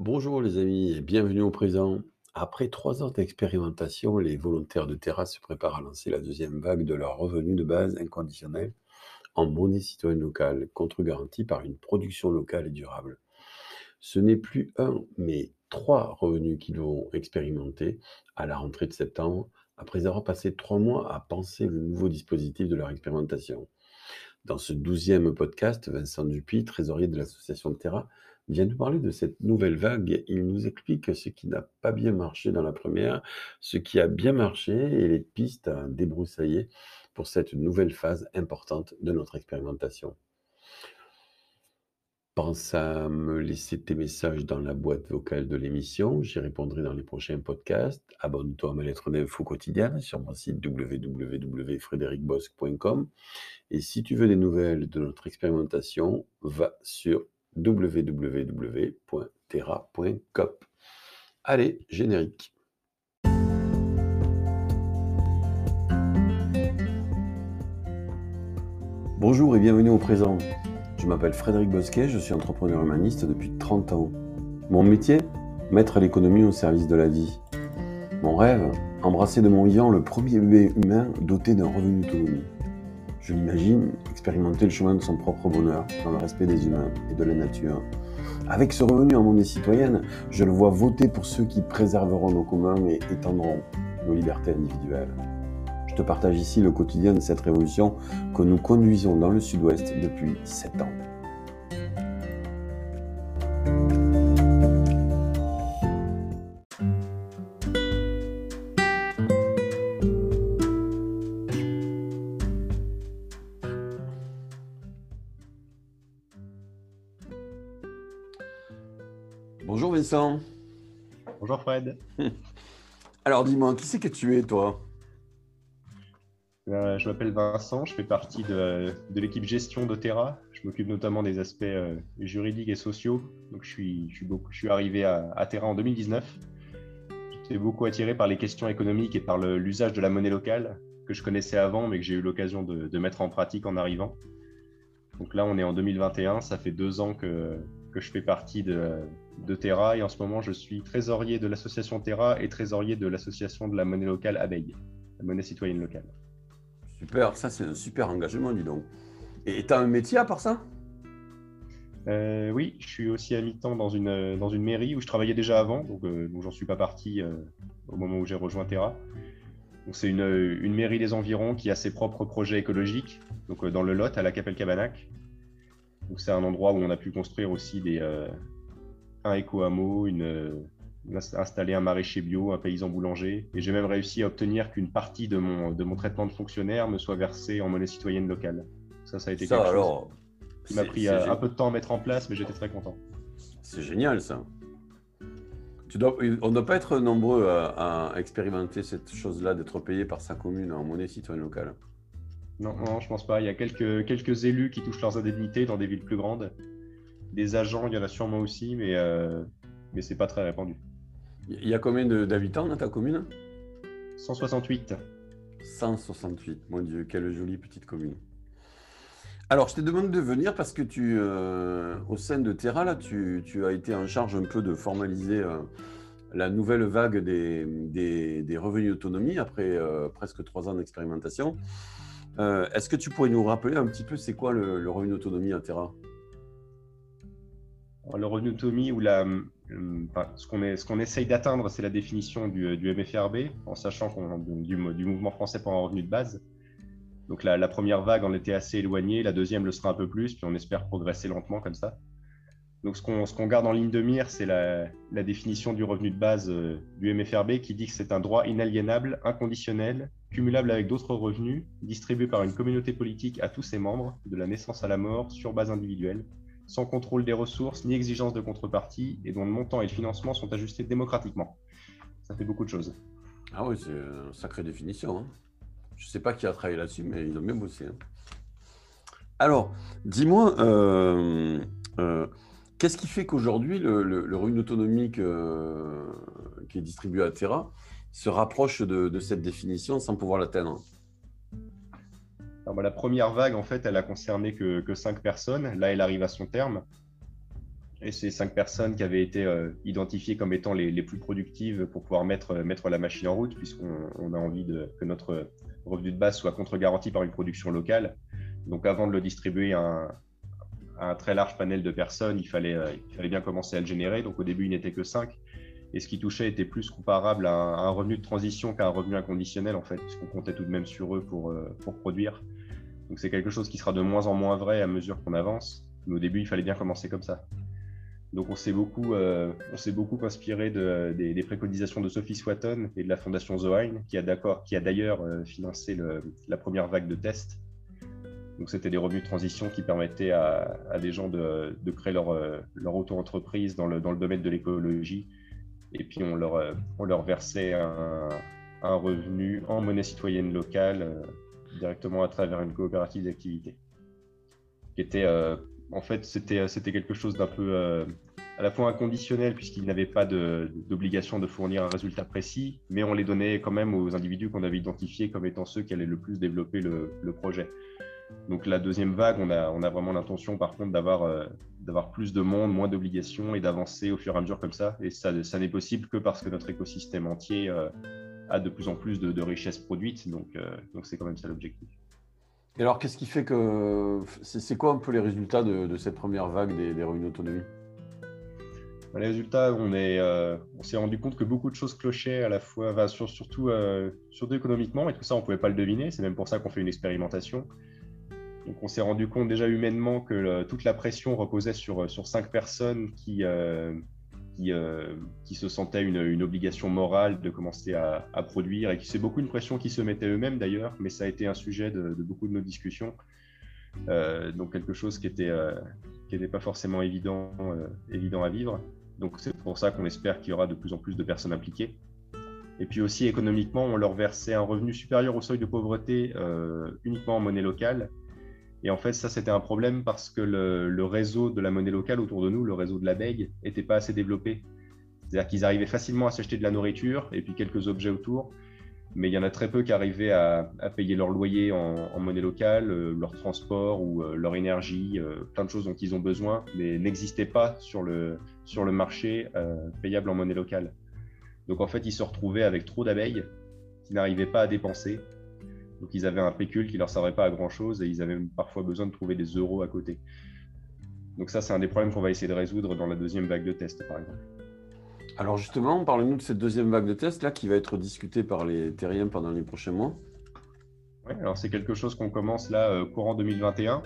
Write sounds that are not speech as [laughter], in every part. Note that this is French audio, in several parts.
Bonjour les amis et bienvenue au présent. Après trois ans d'expérimentation, les volontaires de Terra se préparent à lancer la deuxième vague de leur revenu de base inconditionnel en monnaie citoyenne locale, contre-garantie par une production locale et durable. Ce n'est plus un, mais trois revenus qu'ils vont expérimenter à la rentrée de septembre, après avoir passé trois mois à penser le nouveau dispositif de leur expérimentation. Dans ce douzième podcast, Vincent Dupuis, trésorier de l'association de Terra, vient nous parler de cette nouvelle vague. Il nous explique ce qui n'a pas bien marché dans la première, ce qui a bien marché et les pistes à débroussailler pour cette nouvelle phase importante de notre expérimentation. Pense à me laisser tes messages dans la boîte vocale de l'émission. J'y répondrai dans les prochains podcasts. Abonne-toi à ma lettre d'info quotidienne sur mon site www.frédéricbosque.com. Et si tu veux des nouvelles de notre expérimentation, va sur www.terra.cop. Allez, générique. Bonjour et bienvenue au présent. Je m'appelle Frédéric Bosquet, je suis entrepreneur humaniste depuis 30 ans. Mon métier Mettre l'économie au service de la vie. Mon rêve Embrasser de mon vivant le premier bébé humain doté d'un revenu autonome je l'imagine, expérimenter le chemin de son propre bonheur, dans le respect des humains et de la nature. Avec ce revenu en monnaie citoyenne, je le vois voter pour ceux qui préserveront nos communs et étendront nos libertés individuelles. Je te partage ici le quotidien de cette révolution que nous conduisons dans le sud-ouest depuis sept ans. Vincent. Bonjour Fred. [laughs] Alors dis-moi, qui c'est que tu es toi? Euh, Je m'appelle Vincent, je fais partie de, l'équipe gestion d'Otera. Je m'occupe notamment des aspects euh, juridiques et sociaux. Donc je suis, je suis, arrivé à, à, Terra en 2019. J'étais beaucoup attiré par les questions économiques et par l'usage de la monnaie locale que je connaissais avant mais que j'ai eu l'occasion de, de mettre en pratique en arrivant. Donc là on est en 2021, ça fait deux ans que, que je fais partie de, de Terra et en ce moment je suis trésorier de l'association Terra et trésorier de l'association de la monnaie locale Abeille, la monnaie citoyenne locale. Super, ça c'est un super engagement, dis donc. Et tu as un métier à part ça? Euh, Oui, je suis aussi à mi-temps dans une, dans une mairie où je travaillais déjà avant, donc, euh, j'en suis pas parti euh, au moment où j'ai rejoint Terra. C'est une, une, mairie des environs qui a ses propres projets écologiques, donc dans le Lot, à la Capelle Cabanac. C'est un endroit où on a pu construire aussi des, un éco-hameau, une, installer un maraîcher bio, un paysan boulanger. Et j'ai même réussi à obtenir qu'une partie de mon, de mon traitement de fonctionnaire me soit versée en monnaie citoyenne locale. Ça, ça a été quelque chose qui m'a pris un peu de temps à mettre en place, mais j'étais très content. C'est génial ça. Tu dois, on ne doit pas être nombreux à, expérimenter cette chose-là, d'être payé par sa commune en monnaie citoyenne locale. Non, non, je pense pas. Il y a quelques, quelques élus qui touchent leurs indemnités dans des villes plus grandes. Des agents, il y en a sûrement aussi, mais, euh, mais c'est pas très répandu. Il y a combien d'habitants dans ta commune? 168. 168, mon Dieu, quelle jolie petite commune. Alors, je te demande de venir parce que tu, euh, au sein de Terra, là, tu, tu, as été en charge un peu de formaliser euh, la nouvelle vague des, des, revenus d'autonomie après euh, presque trois ans d'expérimentation. Est-ce que tu pourrais nous rappeler un petit peu c'est quoi le, revenu d'autonomie à Terra? Le revenu d'autonomie ou la, euh, ce qu'on ce qu'on essaye d'atteindre, c'est la définition du, du, MFRB, en sachant qu'on du, du, mouvement français pour un revenu de base. Donc la, la, première vague en était assez éloignée, la deuxième le sera un peu plus, puis on espère progresser lentement comme ça. Donc ce qu'on qu'on garde en ligne de mire, c'est la, la, définition du revenu de base euh, du MFRB qui dit que c'est un droit inaliénable, inconditionnel, cumulable avec d'autres revenus, distribué par une communauté politique à tous ses membres, de la naissance à la mort, sur base individuelle, sans contrôle des ressources ni exigence de contrepartie et dont le montant et le financement sont ajustés démocratiquement. Ça fait beaucoup de choses. Ah oui, c'est une sacrée définition. Hein. Je ne sais pas qui a travaillé là-dessus, mais ils ont bien bossé. Hein. Alors, dis-moi, euh, euh, qu'est-ce qui fait qu'aujourd'hui, le, revenu autonomique euh, qui est distribué à Terra se rapproche de, cette définition sans pouvoir l'atteindre la première vague, en fait, elle a concerné que, que 5 personnes. Là, elle arrive à son terme. Et ces cinq personnes qui avaient été euh, identifiées comme étant les, plus productives pour pouvoir mettre, mettre la machine en route, puisqu'on a envie que notre revenu de base soit contre-garanti par une production locale. Donc avant de le distribuer à un, très large panel de personnes, il fallait, euh, il fallait bien commencer à le générer. Donc au début, il n'était que 5. Et ce qui touchait était plus comparable à un, revenu de transition qu'à un revenu inconditionnel, en fait, puisqu'on comptait tout de même sur eux pour, euh, pour produire. Donc c'est quelque chose qui sera de moins en moins vrai à mesure qu'on avance. Mais au début, il fallait bien commencer comme ça. Donc on s'est beaucoup, euh, beaucoup inspiré de, des, préconisations de Sophie Swatton et de la fondation Zoine, qui a d'ailleurs euh, financé la première vague de tests. Donc c'était des revenus de transition qui permettaient à, des gens de, créer leur, euh, leur auto-entreprise dans le, dans le domaine de l'écologie. Et puis on leur, on leur versait un, revenu en monnaie citoyenne locale directement à travers une coopérative d'activité, qui était en fait, c'était, quelque chose d'un peu euh, à la fois inconditionnel, puisqu'ils n'avaient pas d'obligation de, fournir un résultat précis, mais on les donnait quand même aux individus qu'on avait identifiés comme étant ceux qui allaient le plus développer le, projet. Donc la deuxième vague, on a, on a vraiment l'intention par contre d'avoir, euh, d'avoir plus de monde, moins d'obligations et d'avancer au fur et à mesure comme ça. Et ça, ça n'est possible que parce que notre écosystème entier euh, a de plus en plus de, richesses produites. Donc, donc c'est quand même ça l'objectif. Et alors, qu'est-ce qui fait que. C'est quoi un peu les résultats de, cette première vague des, revenus d'autonomie? Bah, Les résultats, on euh, s'est rendu compte que beaucoup de choses clochaient à la fois, surtout, euh, surtout économiquement, et tout ça, on ne pouvait pas le deviner. C'est même pour ça qu'on fait une expérimentation. Donc, on s'est rendu compte déjà humainement que toute la pression reposait sur, sur cinq personnes qui, euh, euh, qui, se sentaient une, obligation morale de commencer à, produire et c'est beaucoup une pression qui se mettait eux-mêmes d'ailleurs, mais ça a été un sujet de, beaucoup de nos discussions. Euh, donc quelque chose qui était euh, qui n'était pas forcément évident évident à vivre. Donc c'est pour ça qu'on espère qu'il y aura de plus en plus de personnes impliquées. Et puis aussi économiquement, on leur versait un revenu supérieur au seuil de pauvreté uniquement en monnaie locale et en fait, ça, c'était un problème parce que le, réseau de la monnaie locale autour de nous, le réseau de la BEG, n'était pas assez développé. C'est-à-dire qu'ils arrivaient facilement à s'acheter de la nourriture et puis quelques objets autour, mais il y en a très peu qui arrivaient à, payer leur loyer en, monnaie locale, euh, leur transport ou euh, leur énergie, euh, plein de choses dont ils ont besoin, mais n'existaient pas sur le, sur le marché payable en monnaie locale. Donc en fait, ils se retrouvaient avec trop d'abeilles qui n'arrivaient pas à dépenser donc ils avaient un pécule qui leur servait pas à grand chose et ils avaient parfois besoin de trouver des euros à côté. Donc ça, c'est un des problèmes qu'on va essayer de résoudre dans la deuxième vague de tests, par exemple. Alors justement, parlez-nous de cette deuxième vague de tests là qui va être discutée par les terriens pendant les prochains mois. Oui, alors c'est quelque chose qu'on commence là euh, courant 2021.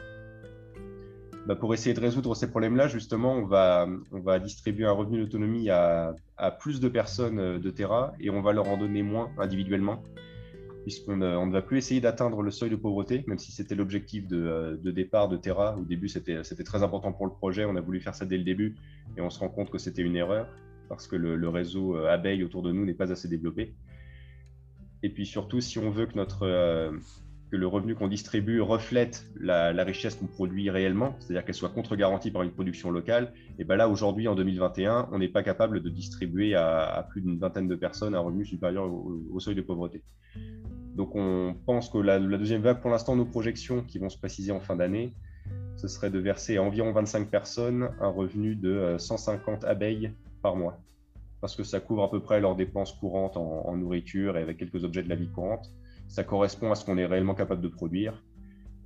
Bah, pour essayer de résoudre ces problèmes-là, justement, on va, on va distribuer un revenu d'autonomie à, à, plus de personnes euh, de Terra et on va leur en donner moins individuellement puisqu'on ne va plus essayer d'atteindre le seuil de pauvreté, même si c'était l'objectif de, euh, départ de Terra. Au début, c'était très important pour le projet, on a voulu faire ça dès le début, et on se rend compte que c'était une erreur, parce que le, réseau euh, abeille autour de nous n'est pas assez développé. Et puis surtout, si on veut que, euh, le revenu qu'on distribue reflète la, richesse qu'on produit réellement, c'est-à-dire qu'elle soit contre-garantie par une production locale, et bien là, aujourd'hui, en 2021, on n'est pas capable de distribuer à, plus d'une vingtaine de personnes un revenu supérieur au seuil de pauvreté. Donc on pense que la, deuxième vague, pour l'instant, nos projections qui vont se préciser en fin d'année, ce serait de verser à environ 25 personnes un revenu de 150 euh, abeilles par mois. Parce que ça couvre à peu près leurs dépenses courantes en, nourriture et avec quelques objets de la vie courante. Ça correspond à ce qu'on est réellement capable de produire.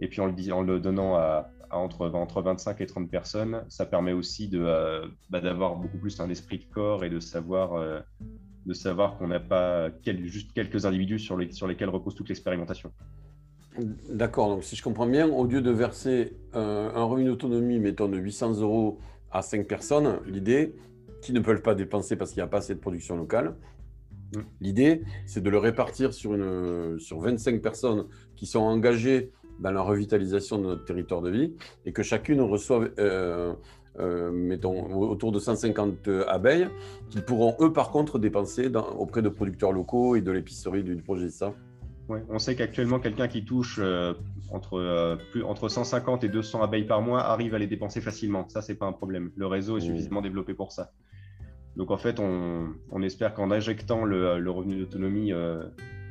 Et puis en le, donnant à, entre, entre, 25 et 30 personnes, ça permet aussi euh, bah, d'avoir beaucoup plus un esprit de corps et de savoir euh, de savoir qu'on n'a pas juste quelques individus sur, les, sur lesquels repose toute l'expérimentation. D'accord, donc si je comprends bien, au lieu de verser un, revenu d'autonomie, mettons de 800 euros à 5 personnes, l'idée, qui ne peuvent pas dépenser parce qu'il n'y a pas assez de production locale, mm. l'idée, c'est de le répartir sur, une, sur 25 personnes qui sont engagées dans la revitalisation de notre territoire de vie et que chacune reçoive euh, euh, mettons, autour de 150 abeilles, qu'ils pourront, eux, par contre, dépenser auprès de producteurs locaux et de l'épicerie du projet ça. On sait qu'actuellement, quelqu'un qui touche euh, entre, euh, plus, entre 150 et 200 abeilles par mois arrive à les dépenser facilement. Ça, c'est pas un problème. Le réseau est mmh. suffisamment développé pour ça. Donc, en fait, on, on espère qu'en injectant le, le revenu d'autonomie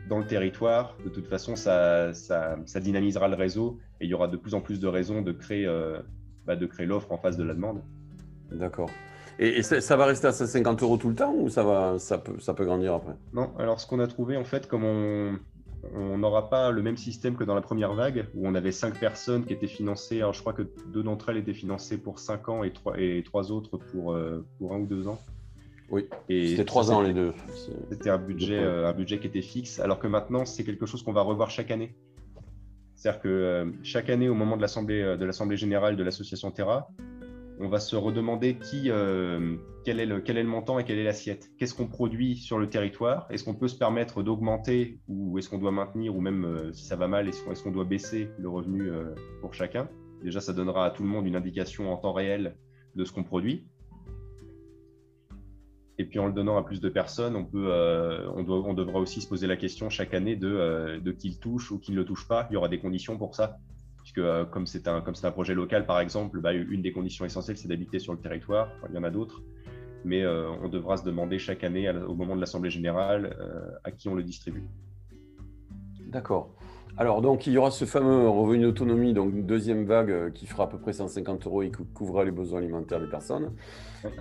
dans le territoire, de toute façon, ça, ça, ça, dynamisera le réseau et il y aura de plus en plus de raisons de créer bah, de créer l'offre en face de la demande. D'accord. Et, ça, va rester à 150 euros tout le temps ou ça, va, ça, peut, ça peut grandir après? Non, alors ce qu'on a trouvé, en fait, comme on n'aura pas le même système que dans la première vague, où on avait cinq personnes qui étaient financées, alors je crois que deux d'entre elles étaient financées pour 5 ans et trois, et trois autres pour, euh, pour un ou deux ans. Oui, c'était trois ans les deux. C'était un budget, euh, un budget qui était fixe, alors que maintenant, c'est quelque chose qu'on va revoir chaque année. C'est-à-dire que euh, chaque année, au moment de l'Assemblée générale de l'association Terra, on va se redemander qui, euh, quel, est le, est le montant et quelle est l'assiette. Qu'est-ce qu'on produit sur le territoire? Est-ce qu'on peut se permettre d'augmenter ou est-ce qu'on doit maintenir ou même euh, si ça va mal, est-ce qu'on doit baisser le revenu euh, pour chacun? Déjà, ça donnera à tout le monde une indication en temps réel de ce qu'on produit. Et puis en le donnant à plus de personnes, on, peut, on, doit, on devra aussi se poser la question chaque année de, de qui le touche ou qui ne le touche pas. Il y aura des conditions pour ça puisque euh, comme c'est un, un projet local, par exemple, bah, une des conditions essentielles, c'est d'habiter sur le territoire. il y en a d'autres, mais euh, on devra se demander chaque année, au moment de l'Assemblée générale, euh, à qui on le distribue. D'accord. Alors, donc, il y aura ce fameux revenu d'autonomie, donc une deuxième vague qui fera à peu près 150 euros et qui couvrira les besoins alimentaires des personnes.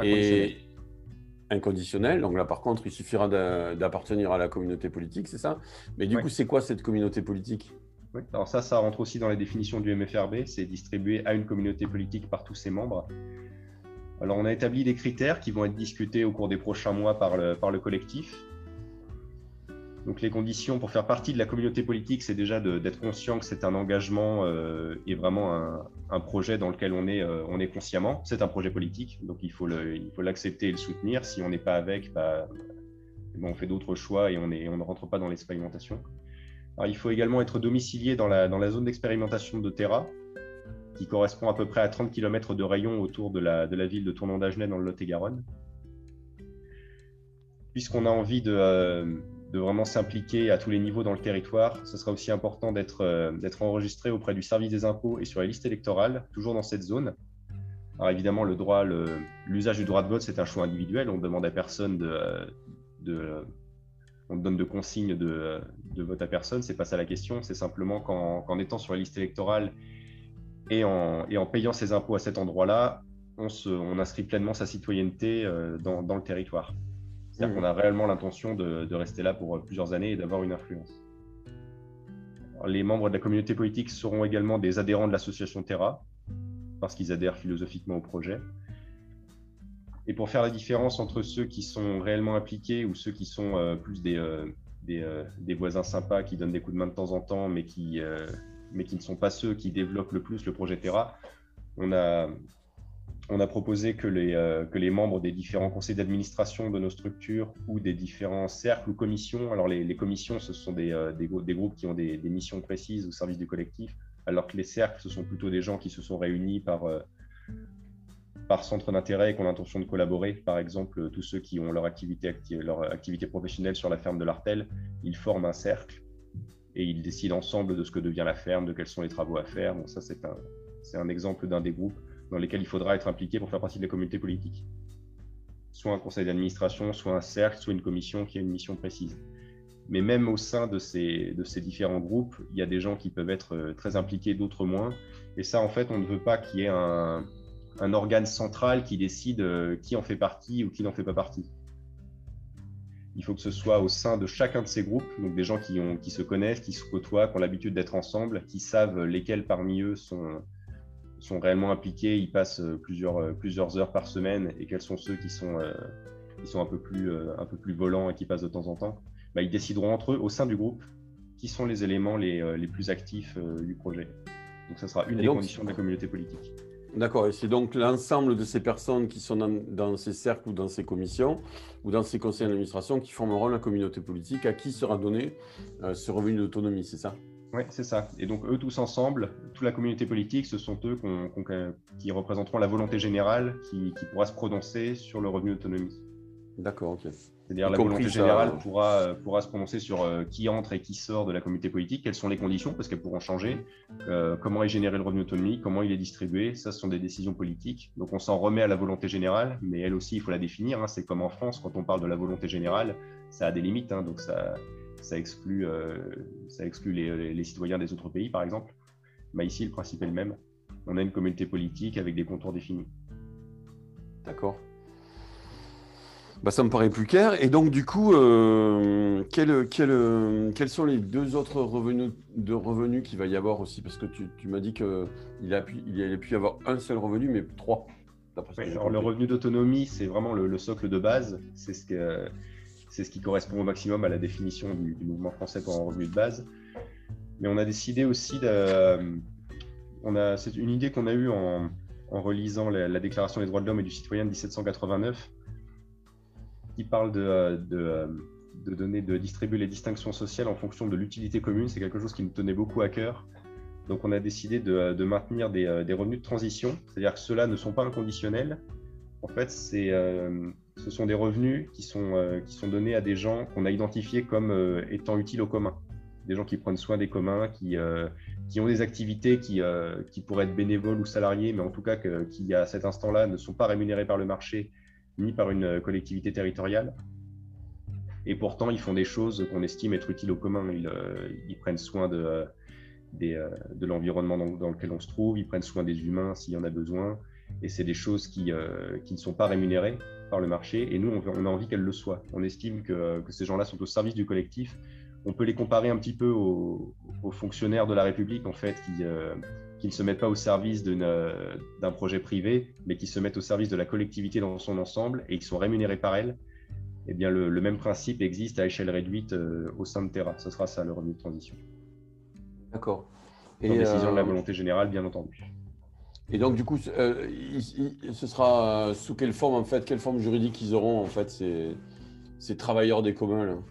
Et inconditionnel. Donc là, par contre, il suffira d'appartenir à la communauté politique, c'est ça? Mais du coup, c'est quoi cette communauté politique? Alors ça, ça rentre aussi dans les définitions du MFRB, c'est distribué à une communauté politique par tous ses membres. Alors on a établi des critères qui vont être discutés au cours des prochains mois par le, par le collectif. Donc les conditions pour faire partie de la communauté politique, c'est déjà d'être conscient que c'est un engagement euh, et vraiment un, projet dans lequel on est, euh, on est consciemment. C'est un projet politique, donc il faut l'accepter et le soutenir. Si on n'est pas avec, bah, on fait d'autres choix et on ne rentre pas dans l'expérimentation il faut également être domicilié dans la, dans la zone d'expérimentation de Terra, qui correspond à peu près à 30 km de rayon autour de la, de la ville de Tournon d'Agenais dans le Lot-et-Garonne. Puisqu'on a envie de, euh, de vraiment s'impliquer à tous les niveaux dans le territoire, ce sera aussi important d'être euh, d'être enregistré auprès du service des impôts et sur les listes électorales, toujours dans cette zone. Alors évidemment, le droit, l'usage du droit de vote, c'est un choix individuel. On demande à personne de, de on donne de consignes de, vote à personne, c'est pas ça la question, c'est simplement qu'en étant sur la liste électorale et en, payant ses impôts à cet endroit-là, on, inscrit pleinement sa citoyenneté euh, dans, le territoire. C'est-à-dire mmh. qu'on a réellement l'intention de, rester là pour plusieurs années et d'avoir une influence. les membres de la communauté politique seront également des adhérents de l'association Terra, parce qu'ils adhèrent philosophiquement au projet. Et pour faire la différence entre ceux qui sont réellement impliqués ou ceux qui sont euh, plus des, euh, euh, des, voisins sympas qui donnent des coups de main de temps en temps, mais qui, mais qui ne sont pas ceux qui développent le plus le projet Terra, on a, on a proposé que les, que les membres des différents conseils d'administration de nos structures ou des différents cercles ou commissions, alors les, commissions, ce sont des, des, groupes qui ont des, missions précises au service du collectif, alors que les cercles, ce sont plutôt des gens qui se sont réunis par par centre d'intérêt et qui ont l'intention de collaborer. Par exemple, tous ceux qui ont leur activité, professionnelle sur la ferme de l'Artel, ils forment un cercle et ils décident ensemble de ce que devient la ferme, de quels sont les travaux à faire. Bon, ça, c'est un exemple d'un des groupes dans lesquels il faudra être impliqué pour faire partie de la communauté politique. Soit un conseil d'administration, soit un cercle, soit une commission qui a une mission précise. Mais même au sein de ces, différents groupes, il y a des gens qui peuvent être euh, très impliqués, d'autres moins. Et ça, en fait, on ne veut pas qu'il y ait un, organe central qui décide euh, qui en fait partie ou qui n'en fait pas partie. Il faut que ce soit au sein de chacun de ces groupes, donc des gens qui se connaissent, qui se côtoient, qui ont l'habitude d'être ensemble, qui savent lesquels parmi eux sont, sont réellement impliqués, ils passent euh, plusieurs, euh, plusieurs heures par semaine, et quels sont ceux qui sont, qui sont un, peu plus, un peu plus volants et qui passent de temps en temps. Bah, ils décideront entre eux, au sein du groupe, qui sont les éléments les, les plus actifs du projet. Donc ça sera une des conditions de la communauté politique. D'accord, et c'est donc l'ensemble de ces personnes qui sont dans, ces cercles ou dans ces commissions ou dans ces conseils d'administration qui formeront la communauté politique à qui sera donné euh, ce revenu d'autonomie, c'est ça? Oui, c'est ça. Et donc eux tous ensemble, toute la communauté politique, ce sont eux qui représenteront la volonté générale qui, qui pourra se prononcer sur le revenu d'autonomie. D'accord, ok. C'est-à-dire la volonté générale euh, pourra, euh, pourra se prononcer sur euh, qui entre et qui sort de la communauté politique, quelles sont les conditions, parce qu'elles pourront changer, comment est généré le revenu autonomie, comment il est distribué, ça ce sont des décisions politiques. Donc on s'en remet à la volonté générale, mais elle aussi il faut la définir. Hein. C'est comme en France, quand on parle de la volonté générale, ça a des limites, hein. donc ça, ça exclut, ça exclut les, les, citoyens des autres pays par exemple. Mais ici le principe est le même. On a une communauté politique avec des contours définis. D'accord. Bah, ça me paraît plus clair. Et donc, du coup, euh, quel- quel, euh, quels sont les deux autres revenus de revenus qu'il va y avoir aussi? Parce que tu, tu m'as dit qu'il a pu, il allait pu y avoir un seul revenu, mais trois. Ouais, alors le revenu d'autonomie, c'est vraiment le, le socle de base. C'est ce, que- c'est ce qui correspond au maximum à la définition du, mouvement français pour un revenu de base. Mais on a décidé aussi de. On a, c'est une idée qu'on a eue en, en relisant la, la Déclaration des droits de l'homme et du citoyen de 1789, qui parle de, euh, euh, de donner, de distribuer les distinctions sociales en fonction de l'utilité commune. C'est quelque chose qui nous tenait beaucoup à cœur. Donc on a décidé de, de maintenir des, euh, des revenus de transition, c'est-à-dire que ceux-là ne sont pas inconditionnels. En fait, c'est, euh, ce sont des revenus qui sont, euh, qui sont donnés à des gens qu'on a identifiés comme euh, étant utiles au commun. Des gens qui prennent soin des communs, qui, euh, qui ont des activités qui, qui pourraient être bénévoles ou salariés, mais en tout cas qui à cet instant-là ne sont pas rémunérés par le marché ni par une collectivité territoriale. Et pourtant, ils font des choses qu'on estime être utiles au commun. Ils, ils prennent soin de, de l'environnement dans, dans lequel on se trouve, ils prennent soin des humains s'il y en a besoin. Et c'est des choses qui, qui ne sont pas rémunérées par le marché. Et nous, on, veut- on a envie qu'elles le soient. On estime que, que ces gens-là sont au service du collectif. On peut les comparer un petit peu aux, aux fonctionnaires de la République, en fait, qui, euh, qui ne se mettent pas au service euh, d'un projet privé, mais qui se mettent au service de la collectivité dans son ensemble et qui sont rémunérés par elle. Eh bien, le, le même principe existe à échelle réduite euh, au sein de Terra. Ce sera ça, le revenu de transition. D'accord. En décision de la volonté générale, bien entendu. Et donc, du coup, euh, ce sera euh, sous quelle forme, en fait, quelle forme juridique ils auront, en fait, ces, travailleurs des communs,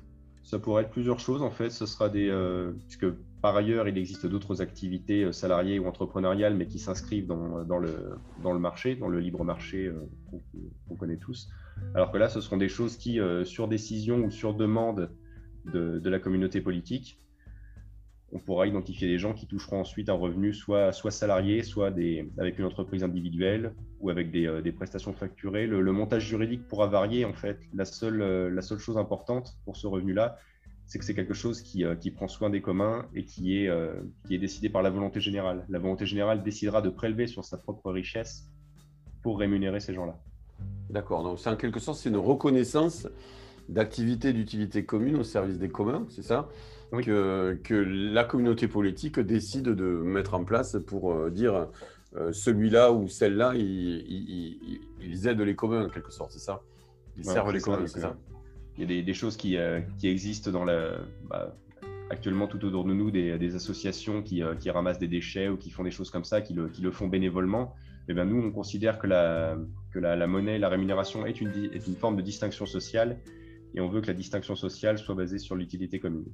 Ça pourrait être plusieurs choses en fait. Ce sera des euh, puisque par ailleurs il existe d'autres activités euh, salariées ou entrepreneuriales, mais qui s'inscrivent dans, le marché, dans le libre marché euh, qu'on connaît tous. Alors que là, ce seront des choses qui, euh, sur décision ou sur demande de, de la communauté politique, on pourra identifier des gens qui toucheront ensuite un revenu soit soit salarié, soit avec une entreprise individuelle ou avec des, euh, prestations facturées. Le, montage juridique pourra varier en fait. La seule, euh, la seule chose importante pour ce revenu-là, c'est que c'est quelque chose qui, euh, qui prend soin des communs et qui est, qui est décidé par la volonté générale. La volonté générale décidera de prélever sur sa propre richesse pour rémunérer ces gens-là. D'accord. Donc, c'est en quelque sorte, c'est une reconnaissance d'activité d'utilité commune au service des communs, c'est ça? Oui. que, que la communauté politique décide de mettre en place pour euh, dire euh, celui-là ou celle-là, ils, ils- ils- ils aident les communs en quelque sorte, c'est ça? Ils Ouais, servent les communs, c'est ça? Il y a des, des choses qui, euh, qui existent dans la, bah, actuellement tout autour de nous, des, des associations qui, euh, qui ramassent des déchets ou qui font des choses comme ça, qui le, qui le font bénévolement. Et bien nous, on considère que la, que la, la monnaie, la rémunération est une, est une forme de distinction sociale et on veut que la distinction sociale soit basée sur l'utilité commune.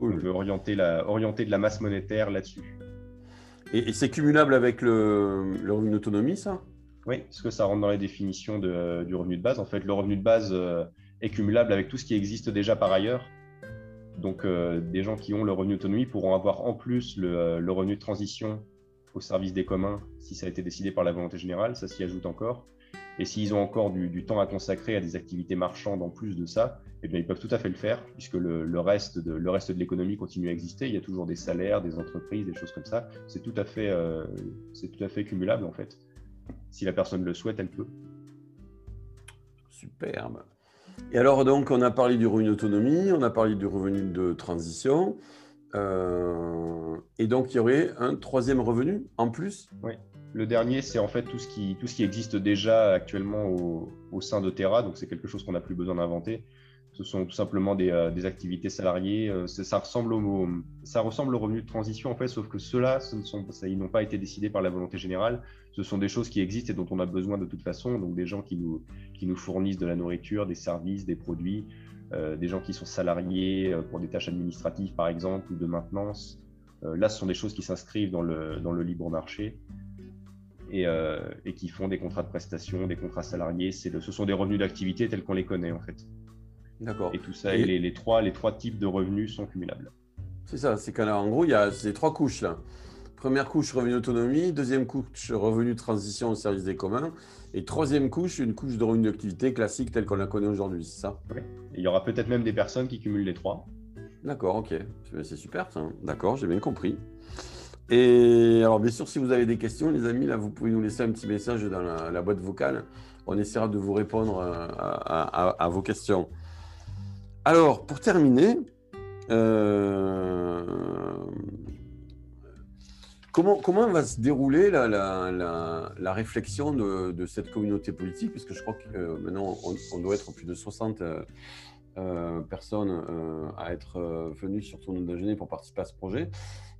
On veut orienter, la, orienter de la masse monétaire là-dessus. Et, et c'est cumulable avec le, le revenu d'autonomie, ça? Oui, parce que ça rentre dans les définitions de- du revenu de base. En fait, le revenu de base euh, est cumulable avec tout ce qui existe déjà par ailleurs. Donc, euh, des gens qui ont le revenu d'autonomie pourront avoir en plus le, le revenu de transition au service des communs si ça a été décidé par la volonté générale. Ça s'y ajoute encore. Et s'ils ont encore du, du temps à consacrer à des activités marchandes en plus de ça, eh bien, ils peuvent tout à fait le faire, puisque le, le reste de, le reste de l'économie continue à exister. Il y a toujours des salaires, des entreprises, des choses comme ça. C'est tout, à fait, euh, c'est tout à fait cumulable, en fait. Si la personne le souhaite, elle peut. Superbe. Et alors, donc, on a parlé du revenu d'autonomie, on a parlé du revenu de transition. euh, et donc, il y aurait un troisième revenu en plus? Le dernier, c'est en fait tout ce, qui, existe déjà actuellement au, sein de Terra, donc c'est quelque chose qu'on n'a plus besoin d'inventer. Ce sont tout simplement des, euh, activités salariées. euh, ça, ressemble au, ça ressemble au revenu de transition, en fait, sauf que ceux-là, ils n'ont pas été décidés par la volonté générale. Ce sont des choses qui existent et dont on a besoin de toute façon. Donc des gens qui nous, fournissent de la nourriture, des services, des produits, euh, des gens qui sont salariés pour des tâches administratives, par exemple, ou de maintenance. Là, ce sont des choses qui s'inscrivent dans le libre marché et, euh, et qui font des contrats de prestation, des contrats salariés. Le- ce sont des revenus d'activité tels qu'on les connaît en fait. D'accord. Et tout ça, Et- et les, les trois, les trois types de revenus sont cumulables. C'est ça, c'est qu'en gros, il y a ces trois couches là. Première couche, revenu d'autonomie. Deuxième couche, revenu de transition au service des communs. Et troisième couche, une couche de revenu d'activité classique telle qu'on la connaît aujourd'hui, c'est ça? Et il y aura peut-être même des personnes qui cumulent les trois. D'accord, ok. C'est super ça. D'accord, j'ai bien compris. Et alors, bien sûr, si vous avez des questions, les amis, là, vous pouvez nous laisser un petit message dans la, boîte vocale on essaiera de vous répondre à, vos questions. Alors, pour terminer, Comment, comment va se dérouler la, réflexion de, cette communauté politique? Parce que je crois que euh, maintenant, on, doit être plus de 60 euh, euh, personnes à être venues sur ton déjeuner pour participer à ce projet.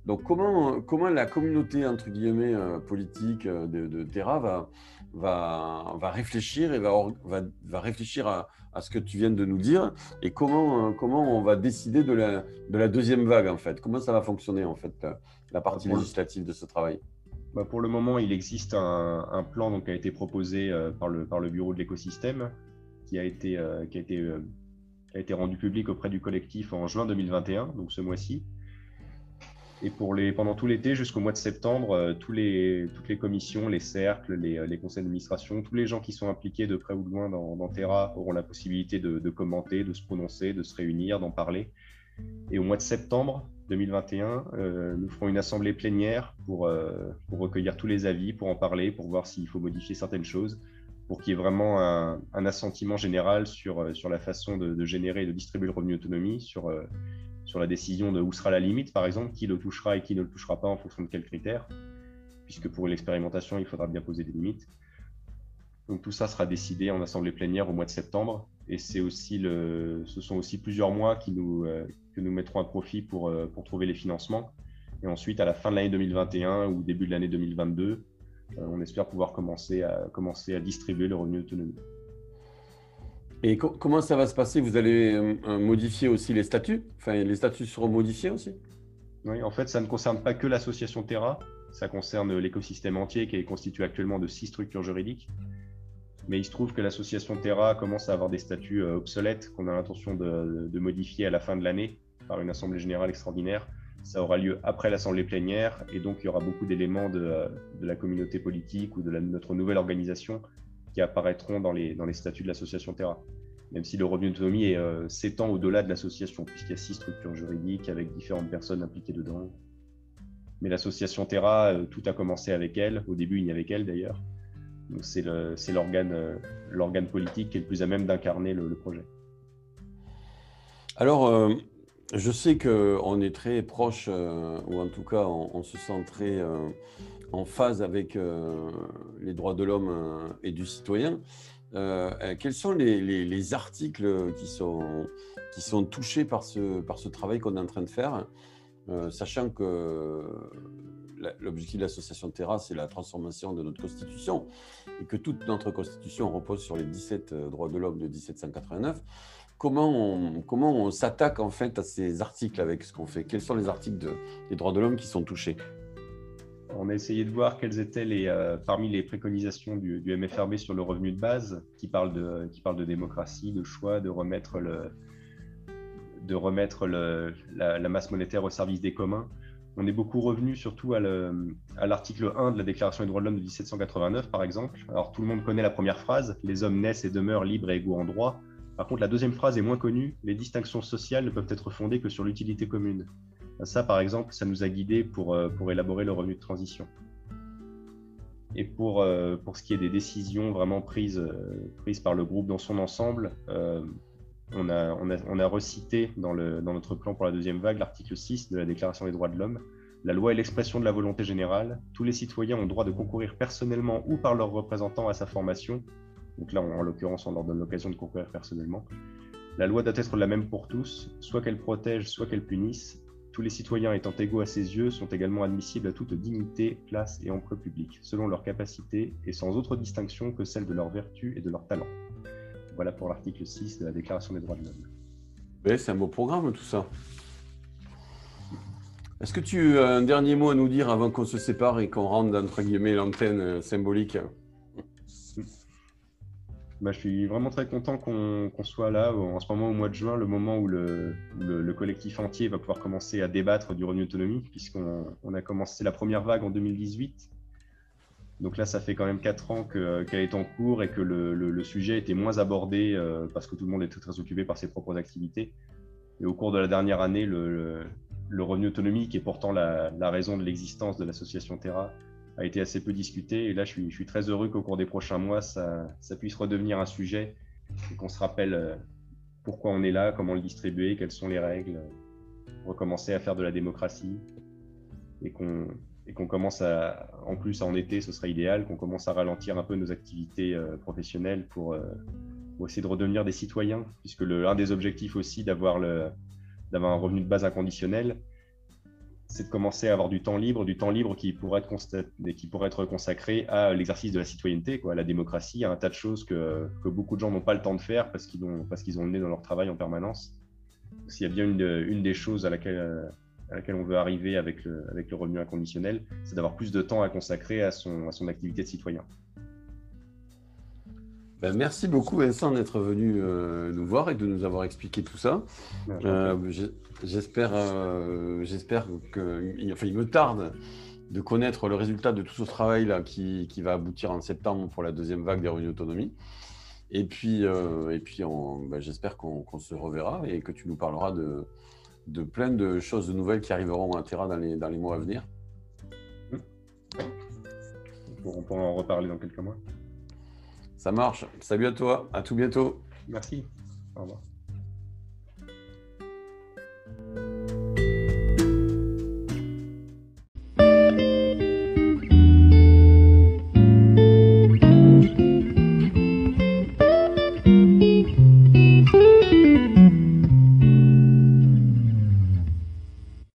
Donc, comment, comment la communauté, entre guillemets, politique de, de, Terra va, va, va réfléchir et va, va, va réfléchir à, à, ce que tu viens de nous dire et comment, comment on va décider de la, de la deuxième vague, en fait? Comment ça va fonctionner, en fait la partie législative de ce travail? Bah Pour le moment, il existe un, plan donc, qui a été proposé euh, par, le, par le bureau de l'écosystème, qui, a été, euh, qui, a été, euh, qui a été rendu public auprès du collectif en juin 2021, donc ce mois-ci. Et pendant tout l'été jusqu'au mois de septembre, les, toutes les commissions, les cercles, les, les conseils d'administration, tous les gens qui sont impliqués de près ou de loin dans, Terra auront la possibilité de, commenter, de se prononcer, de se réunir, d'en parler. Et au mois de septembre, 2021, euh, nous ferons une assemblée plénière pour, euh, recueillir tous les avis, pour en parler, pour voir s'il faut modifier certaines choses, pour qu'il y ait vraiment un, assentiment général sur, euh, la façon de, générer et de distribuer le revenu autonomie, sur la décision de où sera la limite, par exemple, qui le touchera et qui ne le touchera pas en fonction de quels critères, puisque pour l'expérimentation, il faudra bien poser des limites. Donc tout ça sera décidé en assemblée plénière au mois de septembre, et c'est aussi le, ce sont aussi plusieurs mois qui nous, que nous mettrons à profit pour, euh, pour trouver les financements. Et ensuite, à la fin de l'année 2021 ou début de l'année 2022, euh, on espère pouvoir commencer à, commencer à distribuer le revenu autonomie. Et comment ça va se passer? Vous allez euh, modifier aussi les statuts? Enfin, les statuts seront modifiés aussi? Oui, en fait, ça ne concerne pas que l'association Terra, ça concerne l'écosystème entier qui est constitué actuellement de six structures juridiques. Mais il se trouve que l'association Terra commence à avoir des statuts obsolètes qu'on a l'intention de, modifier à la fin de l'année par une assemblée générale extraordinaire. Ça aura lieu après l'assemblée plénière et donc il y aura beaucoup d'éléments de, euh, la communauté politique ou de notre nouvelle organisation qui apparaîtront dans les, dans les statuts de l'association Terra. Même si le revenu d'autonomie euh, s'étend au-delà de l'association, puisqu'il y a six structures juridiques avec différentes personnes impliquées dedans. Mais l'association Terra, euh, tout a commencé avec elle. Au début, il n'y avait qu'elle d'ailleurs. Donc c'est l'organe politique qui est le plus à même d'incarner le, projet. Alors, je sais qu'on est très proche, euh, ou en tout cas, on, se sent très euh, en phase avec euh, les droits de l'homme et du citoyen. Quels sont les, articles qui sont, qui sont touchés par ce, par ce travail qu'on est en train de faire, sachant que l'objectif de l'association Terra, c'est la transformation de notre constitution, et que toute notre constitution repose sur les 17 droits de l'homme de 1789 comment on, comment on s'attaque en fait à ces articles avec ce qu'on fait? Quels sont les articles des droits de l'homme qui sont touchés? On a essayé de voir quelles étaient les, euh, parmi les préconisations du, MFRB sur le revenu de base, qui parle de, qui parle de démocratie, de choix, de remettre, le, de remettre le, la, masse monétaire au service des communs. On est beaucoup revenu surtout à l'article 1 de la Déclaration des droits de l'homme de 1789, par exemple. Alors tout le monde connaît la première phrase, les hommes naissent et demeurent libres et égaux en droit. Par contre, la deuxième phrase est moins connue. Les distinctions sociales ne peuvent être fondées que sur l'utilité commune. Ça, par exemple, ça nous a guidés pour, euh, pour élaborer le revenu de transition. Et pour, euh, pour ce qui est des décisions vraiment prises, euh, prises par le groupe dans son ensemble, on, a, on, a, on, a, recité dans, le, dans notre plan pour la deuxième vague l'article 6 de la Déclaration des droits de l'homme. La loi est l'expression de la volonté générale. Tous les citoyens ont droit de concourir personnellement ou par leurs représentants à sa formation, donc là, en, l'occurrence, on leur donne l'occasion de concourir personnellement. La loi doit être la même pour tous, soit qu'elle protège, soit qu'elle punisse. Tous les citoyens étant égaux à ses yeux sont également admissibles à toute dignité, place et emploi public, selon leurs capacités et sans autre distinction que celle de leur vertu et de leur talent. Voilà pour l'article 6 de la Déclaration des droits de l'homme. c'est un beau programme tout ça. Est-ce que tu as un dernier mot à nous dire avant qu'on se sépare et qu'on rende entre guillemets l'antenne euh, symbolique? Bah, je suis vraiment très content qu'on soit là en ce moment au mois de juin, le moment où le, le, collectif entier va pouvoir commencer à débattre du revenu autonomie, puisqu'on on a commencé la première vague en 2018. Donc là, ça fait quand même 4 ans qu'elle est en cours et que le, le, sujet était moins abordé euh, parce que tout le monde était très occupé par ses propres activités. Et au cours de la dernière année, le, revenu autonomie, qui est pourtant la raison de l'existence de l'association Terra, a été assez peu discuté. Et là, je suis, je suis très heureux qu'au cours des prochains mois, ça, ça, puisse redevenir un sujet et qu'on se rappelle euh, pourquoi on est là, comment le distribuer, quelles sont les règles, recommencer à faire de la démocratie et qu'on et qu'on commence à, en plus en été, ce serait idéal, qu'on commence à ralentir un peu nos activités euh, professionnelles pour, euh, pour, essayer de redevenir des citoyens, puisque l'un des objectifs aussi d'avoir d'avoir un revenu de base inconditionnel, c'est de commencer à avoir du temps libre, du temps libre qui pourrait être, qui pourrait être consacré à l'exercice de la citoyenneté, quoi, à la démocratie, à un tas de choses que, que beaucoup de gens n'ont pas le temps de faire parce qu'ils ont, parce le nez dans leur travail en permanence. S'il y a bien une, une, des choses à laquelle, à laquelle on veut arriver avec le, avec le revenu inconditionnel, c'est d'avoir plus de temps à consacrer à son, à son activité de citoyen. Ben, merci beaucoup Vincent d'être venu euh, nous voir et de nous avoir expliqué tout ça. Euh, j'espère, euh, j'espère que, enfin, il me tarde de connaître le résultat de tout ce travail là qui, qui va aboutir en septembre pour la deuxième vague des revenus d'autonomie. Et puis, et puis, ben, j'espère qu'on se reverra et que tu nous parleras de, de plein de choses nouvelles qui arriveront à Terra dans les, dans les mois à venir. On pourra en reparler dans quelques mois. Ça marche. Salut à toi. À tout bientôt. Merci. Au revoir.